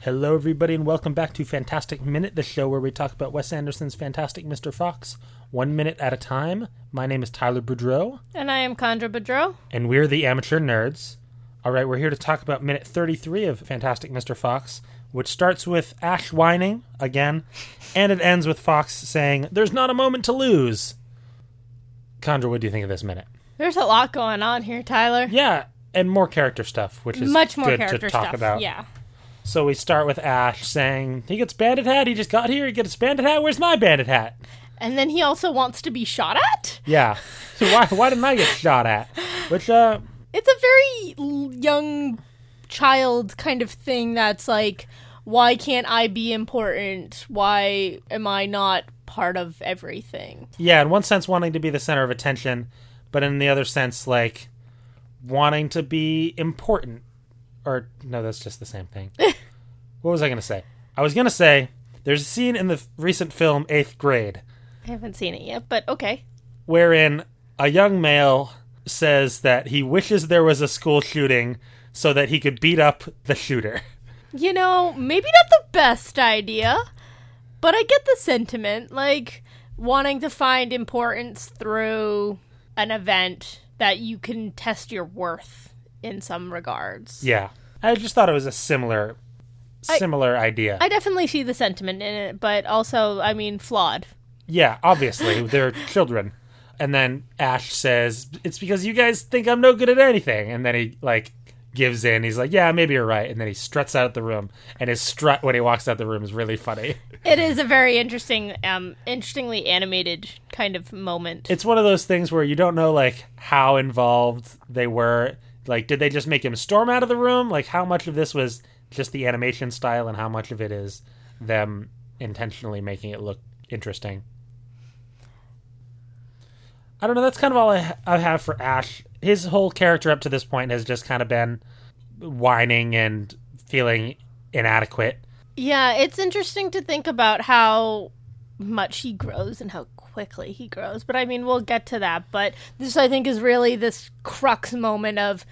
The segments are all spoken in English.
Hello, everybody, and welcome back to Fantastic Minute, the show where we talk about Wes Anderson's Fantastic Mr. Fox, one minute at a time. My name is Tyler Boudreau, And I am Chandra Boudreau. and we're the Amateur Nerds. All right, we're here to talk about minute 33 of Fantastic Mr. Fox, which starts with Ash whining again, and it ends with Fox saying, There's not a moment to lose. Chandra, what do you think of this minute? There's a lot going on here, Tyler. Yeah, and more character stuff, which is Much more good character to talk stuff. about. Yeah. So we start with Ash saying, He gets bandit hat, he just got here, he gets bandit hat, where's my bandit hat? And then he also wants to be shot at. Yeah. So why why didn't I get shot at? Which uh It's a very young child kind of thing that's like, why can't I be important? Why am I not part of everything? yeah, in one sense wanting to be the center of attention, but in the other sense like wanting to be important. Or no, that's just the same thing. what was I gonna say? I was gonna say there's a scene in the f- recent film Eighth Grade I haven't seen it yet, but okay. wherein a young male says that he wishes there was a school shooting so that he could beat up the shooter. You know, maybe not the best idea, but I get the sentiment. Like, wanting to find importance through an event that you can test your worth in some regards. Yeah. I just thought it was a similar I- similar idea. I definitely see the sentiment in it, but also, I mean, flawed. yeah, obviously they're children. And then Ash says, "It's because you guys think I'm no good at anything." And then he like gives in. He's like, "Yeah, maybe you're right." And then he struts out of the room. And his strut when he walks out the room is really funny. It is a very interesting, um, interestingly animated kind of moment. It's one of those things where you don't know like how involved they were. Like, did they just make him storm out of the room? Like, how much of this was just the animation style, and how much of it is them intentionally making it look interesting? I don't know. That's kind of all I, I have for Ash. His whole character up to this point has just kind of been whining and feeling inadequate. Yeah, it's interesting to think about how much he grows and how quickly he grows. But I mean, we'll get to that. But this, I think, is really this crux moment of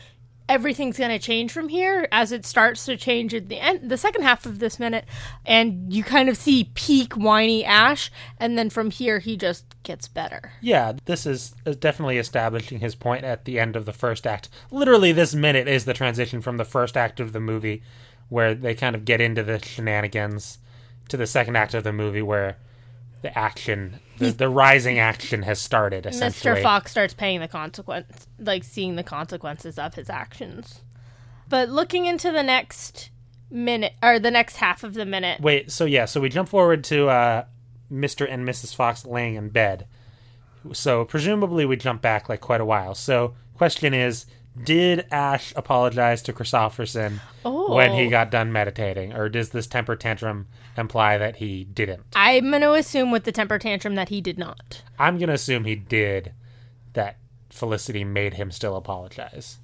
everything's going to change from here as it starts to change at the end, the second half of this minute, and you kind of see peak whiny Ash, and then from here he just gets better. Yeah, this is is definitely establishing his point at the end of the first act. Literally, this minute is the transition from the first act of the movie, where they kind of get into the shenanigans, to the second act of the movie, where the action, the, the rising action has started, essentially. Mr. Fox starts paying the consequence, like seeing the consequences of his actions. But looking into the next minute or the next half of the minute, Wait, so yeah, so we jump forward to uh, Mr. and Mrs. Fox laying in bed. So presumably we jump back like quite a while. So question is, did Ash apologize to Kristofferson Oh. when he got done meditating, or does this temper tantrum imply that he didn't? I'm going to assume with the temper tantrum that he did not. I'm gonna assume he did. That Felicity made him still apologize.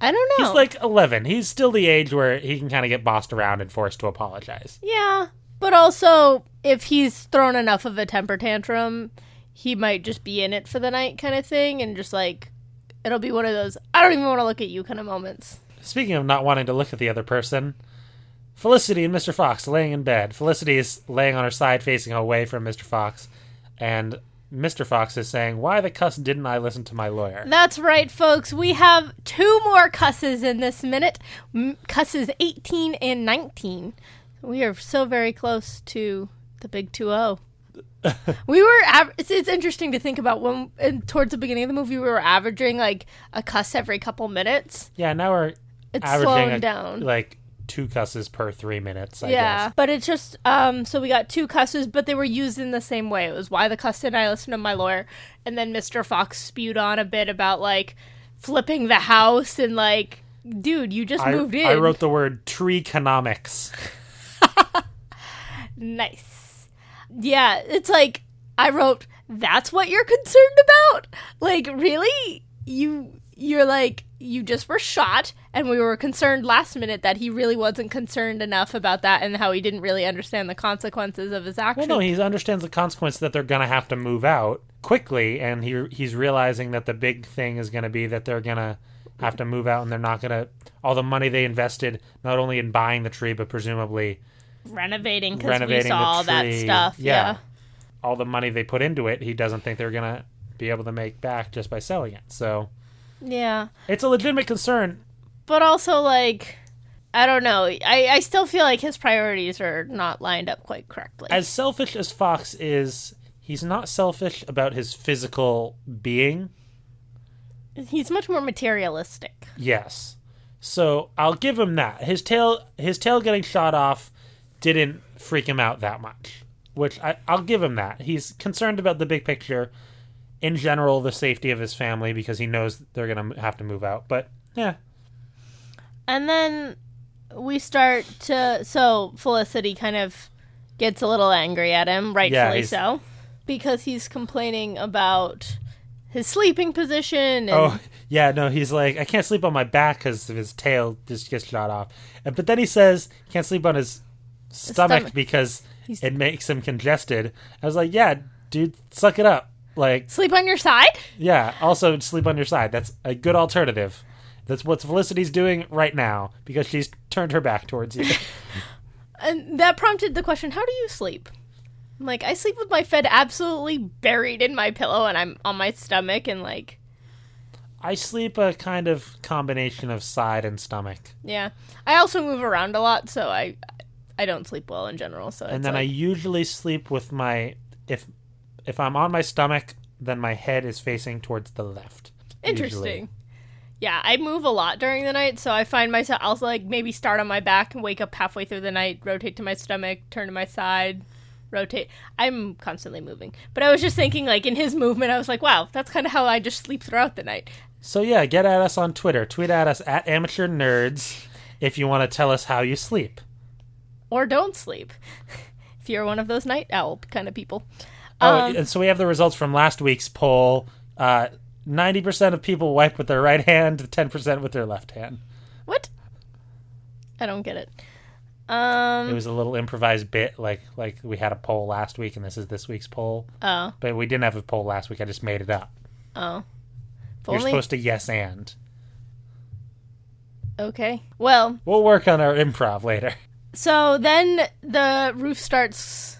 I don't know. He's like 11. He's still the age where he can kind of get bossed around and forced to apologize. yeah, but also if he's thrown enough of a temper tantrum, he might just be in it for the night kind of thing, and just like it'll be one of those I don't even want to look at you kind of moments. Speaking of not wanting to look at the other person, Felicity and Mr. Fox laying in bed. Felicity is laying on her side facing away from Mr. Fox, and Mr. Fox is saying, Why the cuss didn't I listen to my lawyer? That's right, folks. We have two more cusses in this minute. M- cusses 18 and 19. We are so very close to the big 2 we were av- it's, it's interesting to think about when towards the beginning of the movie we were averaging like a cuss every couple minutes. Yeah, now we're it's averaging slowing a- down. like two cusses per three minutes, I yeah guess. but it's just um so we got two cusses but they were used in the same way. It was why the cuss and i listened to my lawyer? And then mr fox spewed on a bit about like flipping the house and like dude you just I, moved in. I wrote the word treeconomics. nice yeah it's like i wrote that's what you're concerned about? Like really? You you're like you just were shot and we were concerned last minute that he really wasn't concerned enough about that and how he didn't really understand the consequences of his actions Well, no, he understands the consequence that they're going to have to move out quickly, and he he's realizing that the big thing is going to be that they're going to have to move out, and they're not gonna all the money they invested not only in buying the tree, but presumably Renovating because we saw all that stuff. Yeah. all the money they put into it, he doesn't think they're gonna be able to make back just by selling it. So Yeah. it's a legitimate concern. But also, like, I don't know. I, I still feel like his priorities are not lined up quite correctly. As selfish as Fox is, he's not selfish about his physical being. He's much more materialistic. Yes. So I'll give him that. His tail his tail getting shot off didn't freak him out that much. Which I, I'll give him that. He's concerned about the big picture, in general, the safety of his family because he knows they're gonna have to move out. But yeah, And then we start to. So Felicity kind of gets a little angry at him, rightfully he's- so, because he's complaining about his sleeping position. And Oh, yeah, no, he's like, I can't sleep on my back because his tail just gets shot off. But then he says he can't sleep on his stomach, stomach. because He's- it makes him congested. I was like, yeah, dude, suck it up. Like, sleep on your side? yeah, also sleep on your side. That's a good alternative. That's what Felicity's doing right now because she's turned her back towards you. And that prompted the question how do you sleep? I'm like, I sleep with my head absolutely buried in my pillow and I'm on my stomach and like, I sleep a kind of combination of side and stomach. yeah. I also move around a lot, so I I don't sleep well in general. So and then I usually sleep with my if if I'm on my stomach, then my head is facing towards the left. interesting. usually. Yeah, I move a lot during the night, so I find myself I'll like maybe start on my back and wake up halfway through the night, rotate to my stomach, turn to my side, rotate. I'm constantly moving. But I was just thinking like in his movement I was like, wow, that's kind of how I just sleep throughout the night. So yeah, get at us on Twitter. Tweet at us at amateur nerds if you want to tell us how you sleep. Or don't sleep. if you're one of those night owl kind of people. Oh, Um, and so we have the results from last week's poll. Uh, 90% of people wipe with their right hand, 10% with their left hand. What? I don't get it. Um It was a little improvised bit, like like we had a poll last week, and this is this week's poll. oh, But we didn't have a poll last week. I just made it up. oh. You're only- supposed to yes and. Okay. Well, We'll work on our improv later. So then the roof starts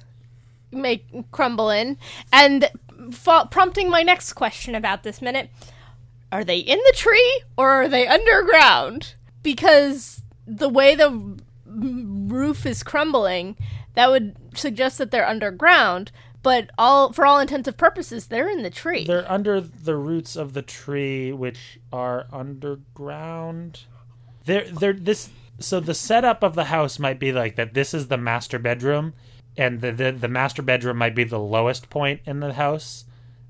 make crumbling, and fa- prompting my next question about this minute: Are they in the tree or are they underground? Because the way the roof is crumbling, that would suggest that they're underground. But all for all intents and purposes, they're in the tree. They're under the roots of the tree, which are underground. They're they're this. So the setup of the house might be like that. This is the master bedroom, and the the, the master bedroom might be the lowest point in the house,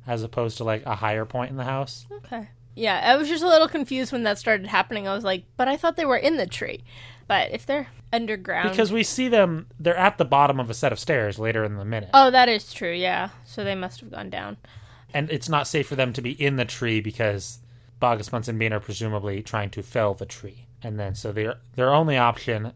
as opposed to like a higher point in the house. Okay. Yeah, I was just a little confused when that started happening. I was like, but I thought they were in the tree. But if they're underground. Because we see them, they're at the bottom of a set of stairs later in the minute, Oh, that is true, yeah. So they must have gone down. and it's not safe for them to be in the tree because Boggis and Bean are presumably trying to fell the tree, and then so their their only option,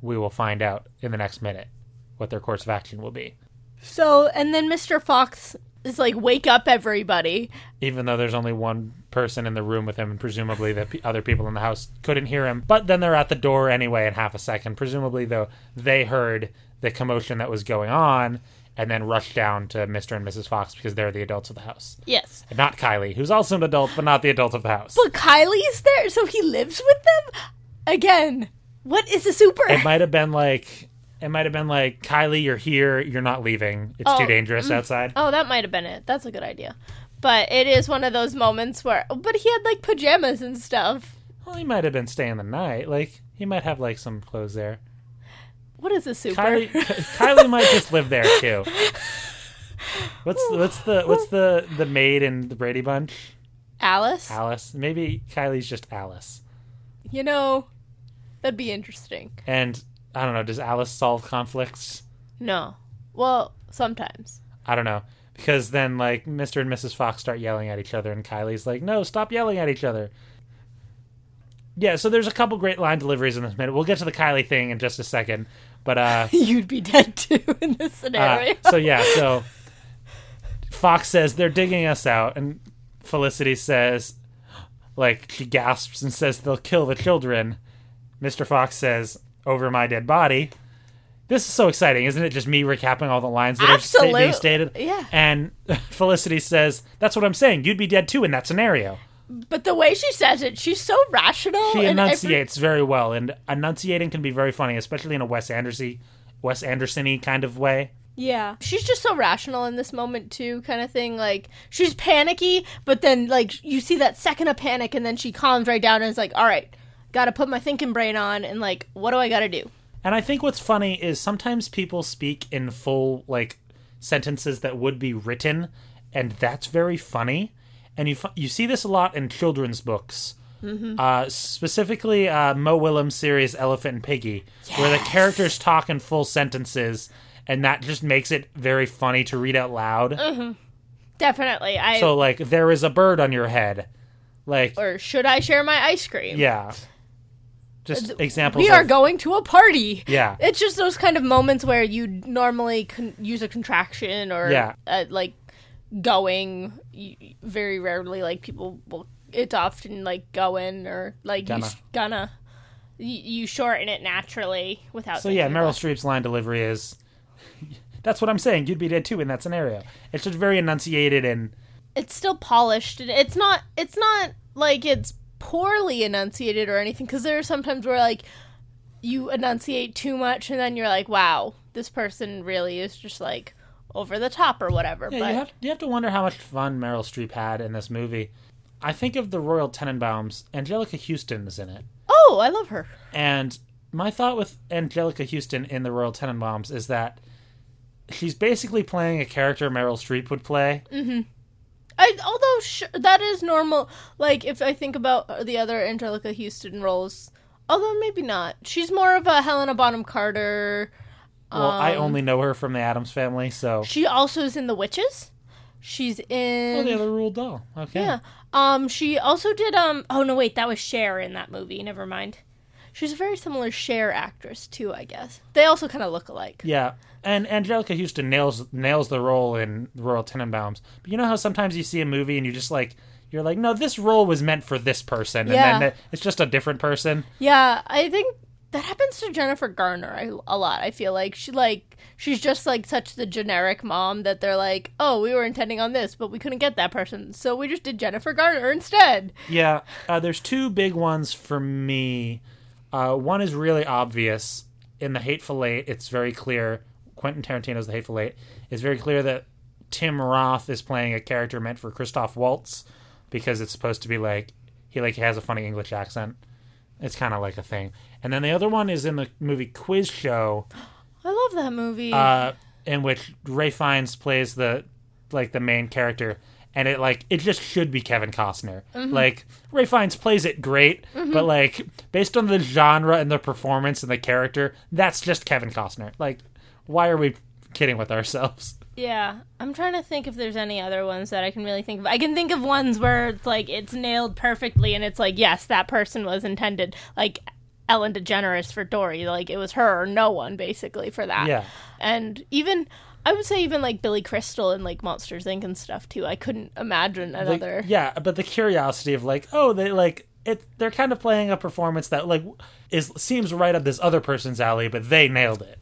we will find out in the next minute, what their course of action will be. So, and then Mr. Fox is like, wake up, everybody. Even though there's only one person in the room with him, and presumably the p- other people in the house couldn't hear him, but then they're at the door anyway in half a second. Presumably, though, they heard the commotion that was going on. And then rushed down to Mr. and Mrs. Fox because they're the adults of the house. Yes. And not Kylie, who's also an adult, but not the adult of the house. But Kylie's there, so he lives with them? Again, what is a super? It might have been like it might have been like Kylie, you're here, you're not leaving. It's Oh, too dangerous mm. outside. oh, that might have been it. That's a good idea. But it is one of those moments where. But he had like pajamas and stuff. Well, he might have been staying the night. Like he might have like some clothes there. What is a super? Kylie, Kylie might just live there too. What's the, what's the what's the the maid in the Brady Bunch? Alice? Alice. Maybe Kylie's just Alice. You know, that'd be interesting. And I don't know. Does Alice solve conflicts? No. Well, sometimes. I don't know. Because then, like, Mr. and Mrs. Fox start yelling at each other, and Kylie's like, no, stop yelling at each other. Yeah, so there's a couple great line deliveries in this minute. We'll get to the Kylie thing in just a second. But, uh, You'd be dead too in this uh scenario. so yeah, so Fox says they're digging us out, and Felicity says, like she gasps and says they'll kill the children. Mr. Fox says, "Over my dead body." This is so exciting, isn't it? Just me recapping all the lines that are sta- being stated. yeah. And Felicity says, "That's what I'm saying. You'd be dead too in that scenario." But the way she says it, she's so rational. She and every- enunciates very well, and enunciating can be very funny, especially in a Wes Anderson, Wes Anderson-y kind of way. Yeah. She's just so rational in this moment too, kind of thing. Like she's panicky, but then like you see that second of panic and then she calms right down and is like, "All right, got to put my thinking brain on and like what do I got to do?" And I think what's funny is sometimes people speak in full like sentences that would be written, and that's very funny. And you f- you see this a lot in children's books, uh, specifically uh, Mo Willems' series Elephant and Piggie, where the characters talk in full sentences, and that just makes it very funny to read out loud. Definitely. I So like, there is a bird on your head, like or should I share my ice cream? yeah. Just examples. We are of- going to a party. Yeah. It's just those kind of moments where you normally con- use a contraction or Yeah. uh, like going. Very rarely, like people will. It's often like going or like Gonna. you gonna. You, shorten it naturally without. So yeah, Meryl Streep's line delivery is That's what I'm saying. You'd be dead too in that scenario. It's just very enunciated and It's still polished. and It's not. It's not like it's poorly enunciated or anything. Because there are sometimes where like you enunciate too much, and then you're like, wow, this person really is just like over the top or whatever. yeah, but you have you have to wonder how much fun Meryl Streep had in this movie. I think of the Royal Tenenbaums. Anjelica Huston is in it, oh, I love her. and my thought with Anjelica Huston in the Royal Tenenbaums is that she's basically playing a character Meryl Streep would play. Mm-hmm. I although sh- that is normal. Like if I think about the other Anjelica Huston roles, although maybe not. She's more of a Helena Bonham Carter. Well, I Um, only know her from the Addams Family, so She also is in The Witches. She's in oh, the other Roald Dahl. Okay, Yeah. Um, she also did um oh no wait, that was Cher in that movie, never mind. She's a very similar Cher actress too, I guess. They also kind of look alike. Yeah, and Anjelica Huston nails nails the role in Royal Tenenbaums. But you know how sometimes you see a movie and you just like you're like, no, this role was meant for this person, and Yeah. then it's just a different person. Yeah, I think that happens to Jennifer Garner a, a lot. I feel like she like she's just like such the generic mom that they're like, "Oh, we were intending on this, but we couldn't get that person. So we just did Jennifer Garner instead." Yeah, uh, there's two big ones for me. Uh, one is really obvious in the Hateful Eight. It's very clear. Quentin Tarantino's The Hateful Eight. It's very clear that Tim Roth is playing a character meant for Christoph Waltz because it's supposed to be like he like has a funny English accent. It's kind of like a thing. And then the other one is in the movie Quiz Show, I love that movie. uh, in which Ralph Fiennes plays the like the main character, and it like it just should be Kevin Costner. Like Ralph Fiennes plays it great, but like based on the genre and the performance and the character, that's just Kevin Costner. Like, why are we kidding with ourselves? Yeah, I'm trying to think if there's any other ones that I can really think of. I can think of ones where it's like it's nailed perfectly, and it's like yes, that person was intended. Like Ellen DeGeneres for Dory, like it was her or no one basically for that. Yeah. and even I would say even like Billy Crystal and like Monsters Inc. and stuff too. I couldn't imagine Like, another. yeah, but the curiosity of like, oh, they like it. They're kind of playing a performance that like is seems right up this other person's alley, but they nailed it.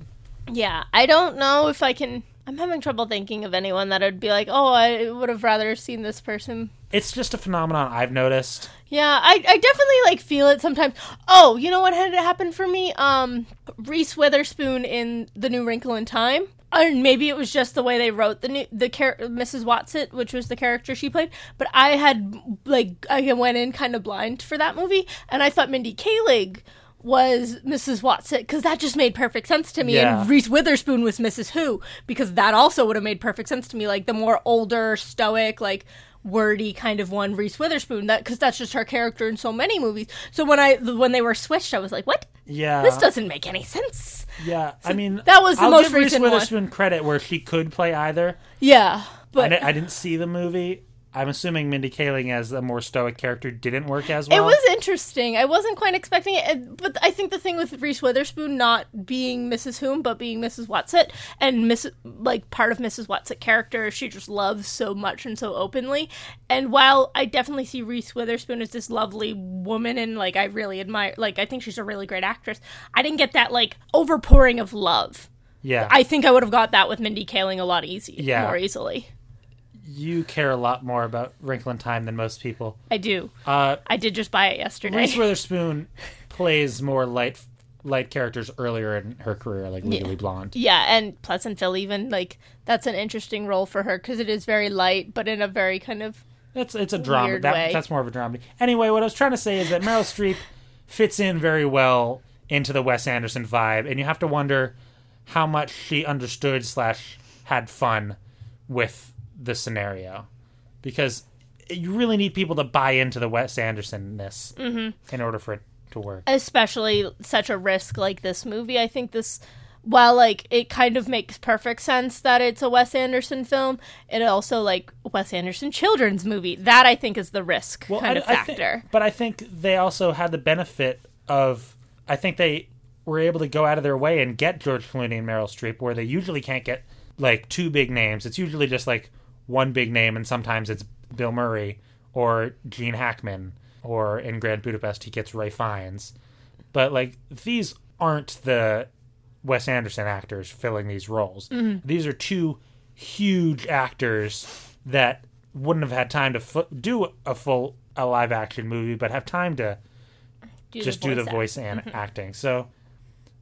Yeah, I don't know if I can. I'm having trouble thinking of anyone that I'd be like, oh, I would have rather seen this person It's just a phenomenon I've noticed. Yeah, I, I definitely like feel it sometimes. Oh, you know what had happened for me? Um, Reese Witherspoon in The New Wrinkle in Time. And maybe it was just the way they wrote the new the char- Mrs. Whatsit, which was the character she played. But I had like I went in kind of blind for that movie, and I thought Mindy Kaling was Mrs. Whatsit because that just made perfect sense to me. Yeah. And Reese Witherspoon was Mrs. Who because that also would have made perfect sense to me. Like the more older, stoic, like wordy kind of one, Reese Witherspoon. That because that's just her character in so many movies. So when I when they were switched, I was like, what? Yeah, This doesn't make any sense. Yeah, I mean that was the I'll most give Reese recent one. Witherspoon credit where she could play either. Yeah, but di- I didn't see the movie. I'm assuming Mindy Kaling as a more stoic character didn't work as well. It was interesting. I wasn't quite expecting it, but I think the thing with Reese Witherspoon not being Mrs. Whom but being Mrs. Whatsit and Miss like part of Mrs. Whatsit character, she just loves so much and so openly. And while I definitely see Reese Witherspoon as this lovely woman and like I really admire, like I think she's a really great actress, I didn't get that like overpouring of love. yeah. I think I would have got that with Mindy Kaling a lot easier, Yeah. more easily. You care a lot more about Wrinkle in Time than most people. I do. Uh, I did just buy it yesterday. Reese Witherspoon plays more light light characters earlier in her career, like Legally Blonde. Yeah, and Pleasantville even like that's an interesting role for her because it is very light, but in a very kind of That's it's a drama. That. That's more of a drama. Anyway, what I was trying to say is that Meryl Streep fits in very well into the Wes Anderson vibe, and you have to wonder how much she understood slash had fun with the scenario, because you really need people to buy into the Wes Anderson-ness Mm-hmm. in order for it to work. especially such a risk like this movie. I think this while like it kind of makes perfect sense that it's a Wes Anderson film, it also like Wes Anderson children's movie. That I think is the risk kind I- of I factor. but I think they also had the benefit of I think they were able to go out of their way and get George Clooney and Meryl Streep where they usually can't get like two big names. It's usually just like one big name and sometimes it's Bill Murray or Gene Hackman or in Grand Budapest he gets Ralph Fiennes. But like these aren't the Wes Anderson actors filling these roles. Mm-hmm. These are two huge actors that wouldn't have had time to do a full a live action movie, but have time to Do just do the act. voice and acting. So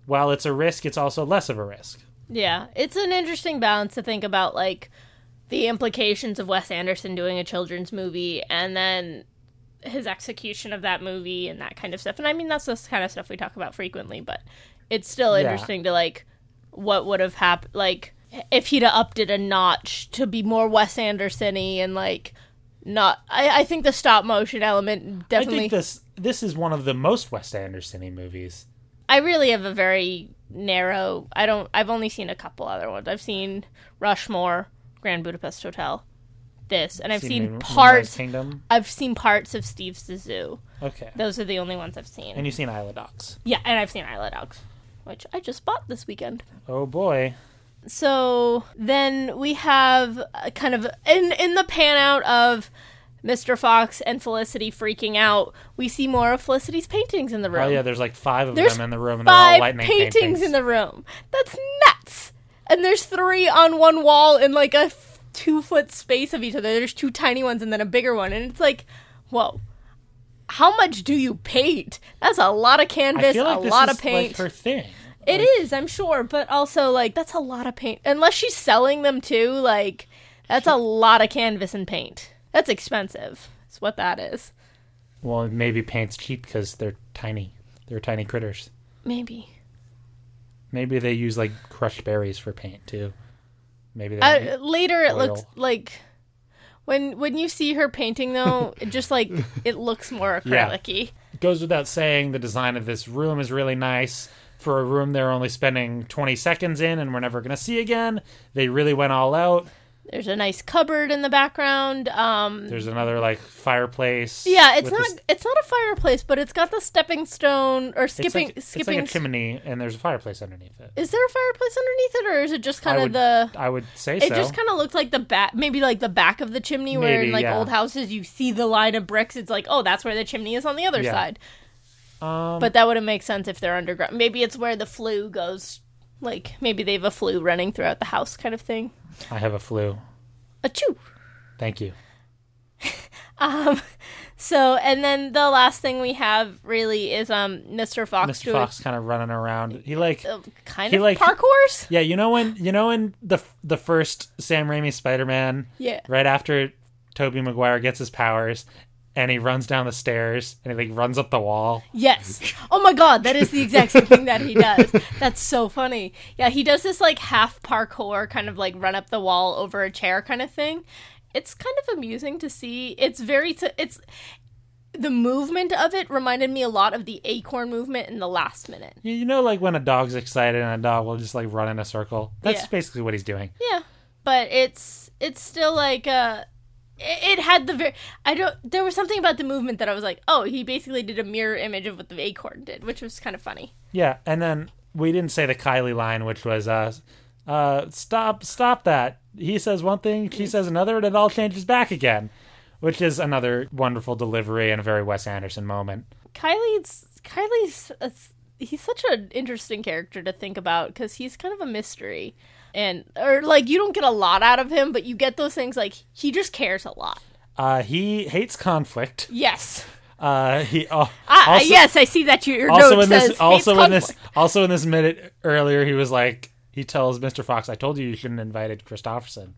while it's a risk, it's also less of a risk. Yeah, it's an interesting balance to think about, like the implications of Wes Anderson doing a children's movie and then his execution of that movie and that kind of stuff. And I mean, that's the kind of stuff we talk about frequently, but it's still Yeah. interesting to like what would have happened, like if he'd have upped it a notch to be more Wes Anderson-y and like not. I, I think the stop motion element I definitely. think this this is one of the most Wes Anderson-y movies. I really have a very narrow. I don't. I've only seen a couple other ones. I've seen Rushmore, Grand Budapest Hotel, this, and I've seen, Moon- Moonrise parts. Kingdom. I've seen parts of Steve Zissou. Okay, Those are the only ones I've seen. and you've seen Isle of Dogs. yeah, and I've seen Isle of Dogs, which I just bought this weekend. Oh boy, So then we have a kind of in in the pan out of Mr. Fox and Felicity freaking out. We see more of Felicity's paintings in the oh, room. oh yeah, there's like five of There's them in the room, and they're all five lightning paintings, paintings. in the room. That's. And there's three on one wall in like a f- two foot space of each other. There's two tiny ones and then a bigger one, and it's like, whoa. How much do you paint? That's a lot of canvas, like a lot of paint. like her thing. It is, I'm sure, but also like that's a lot of paint. Unless she's selling them too, like that's a lot of canvas and paint. That's expensive. That's what that is. Well, maybe paint's cheap because they're tiny. They're tiny critters. Maybe. Maybe they use like crushed berries for paint too. Maybe. Uh, later, it looks like when when you see her painting though, it just like it looks more acrylic-y. It goes without saying the design of this room is really nice. For a room they're only spending 20 seconds in and we're never going to see again. They really went all out. There's a nice cupboard in the background. Um, There's another like fireplace. yeah, it's with not this- it's not a fireplace, but it's got the stepping stone or it's skipping like, it's skipping. like a chimney and there's a fireplace underneath it. is there a fireplace underneath it, or is it just kind I of would, the? I would say It so. just kind of looked like the back, maybe like the back of the chimney, where Maybe, in like yeah. old houses you see the line of bricks. It's like, oh, that's where the chimney is on the other Yeah. side. um, But that wouldn't make sense if they're underground. Maybe it's where the flue goes. Like maybe they have a flue running throughout the house, kind of thing. I have a flu. Achoo. Thank you. Um. So and then the last thing we have really is um Mr. Fox Mr. doing Fox kind of running around. He like uh, kind he of like- parkours. yeah, you know when you know in the the first Sam Raimi Spider-Man Yeah. right after Tobey Maguire gets his powers and he runs down the stairs and he like runs up the wall. Yes. Oh my god, that is the exact same thing that he does. That's so funny. Yeah, he does this like half parkour kind of like run up the wall over a chair kind of thing. It's kind of amusing to see. It's very t- it's the movement of it reminded me a lot of the acorn movement in the last minute. You, you know like when a dog's excited and a dog will just like run in a circle. That's Yeah. basically what he's doing. Yeah. But it's it's still like uh it, had the very. I don't. There was something about the movement that I was like, oh, he basically did a mirror image of what the acorn did, which was kind of funny. Yeah, and then we didn't say the Kylie line, which was uh, uh, stop, stop that. He says one thing, she says another, and it all changes back again, which is another wonderful delivery and a very Wes Anderson moment. Kylie's Kylie's a, he's such an interesting character to think about because he's kind of a mystery, and or like you don't get a lot out of him, but you get those things like he just cares a lot. Uh, he hates conflict. Yes. Uh, he uh, Ah, also, yes, I see that your, also note in says this also in this also in this minute earlier, he was like he tells Mr. Fox, "I told you you shouldn't have invited Kristofferson."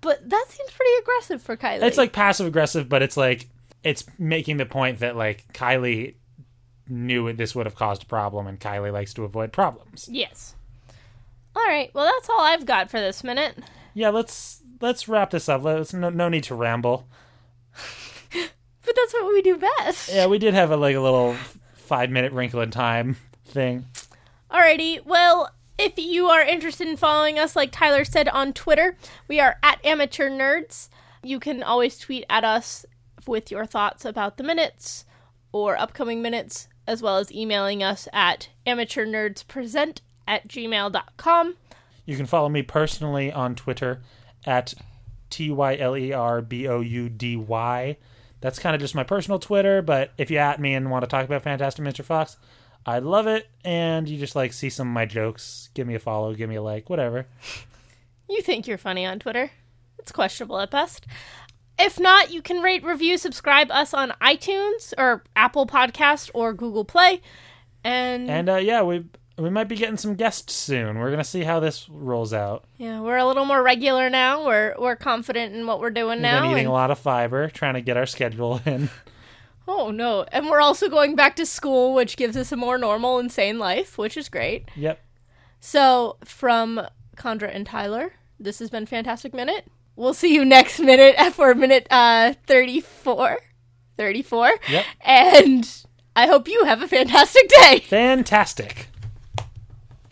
But that seems pretty aggressive for Kylie. It's like passive aggressive, but it's like it's making the point that like Kylie knew this would have caused a problem, and Kylie likes to avoid problems. yes. All right. Well, that's all I've got for this minute. Yeah, let's let's wrap this up. Let's no, no need to ramble. But that's what we do best. Yeah, we did have a like a little five minute wrinkle in time thing. Alrighty, well, if you are interested in following us, like Tyler said on Twitter, we are at Amateur Nerds. You can always tweet at us with your thoughts about the minutes or upcoming minutes, as well as emailing us at amateurnerdspresent at gmail.com. You can follow me personally on Twitter at T Y L E R B O U D Y. That's kind of just my personal Twitter, but if you at me and want to talk about Fantastic Mr. Fox, I love it. And you just like see some of my jokes, give me a follow, give me a like, whatever. You think you're funny on Twitter. It's questionable at best. If not, you can rate, review, subscribe us on iTunes or Apple Podcast or Google Play. And, And uh, yeah, we we might be getting some guests soon. We're gonna see how this rolls out. yeah, we're a little more regular now. We're we're confident in what we're doing now. We've now. been eating and- a lot of fiber, trying to get our schedule in. oh no! And we're also going back to school, which gives us a more normal, insane life, which is great. yep. So, from Chandra and Tyler, this has been Fantastic Minute. We'll see you next minute for minute uh 34. 34. Yep. And I hope you have a fantastic day. Fantastic.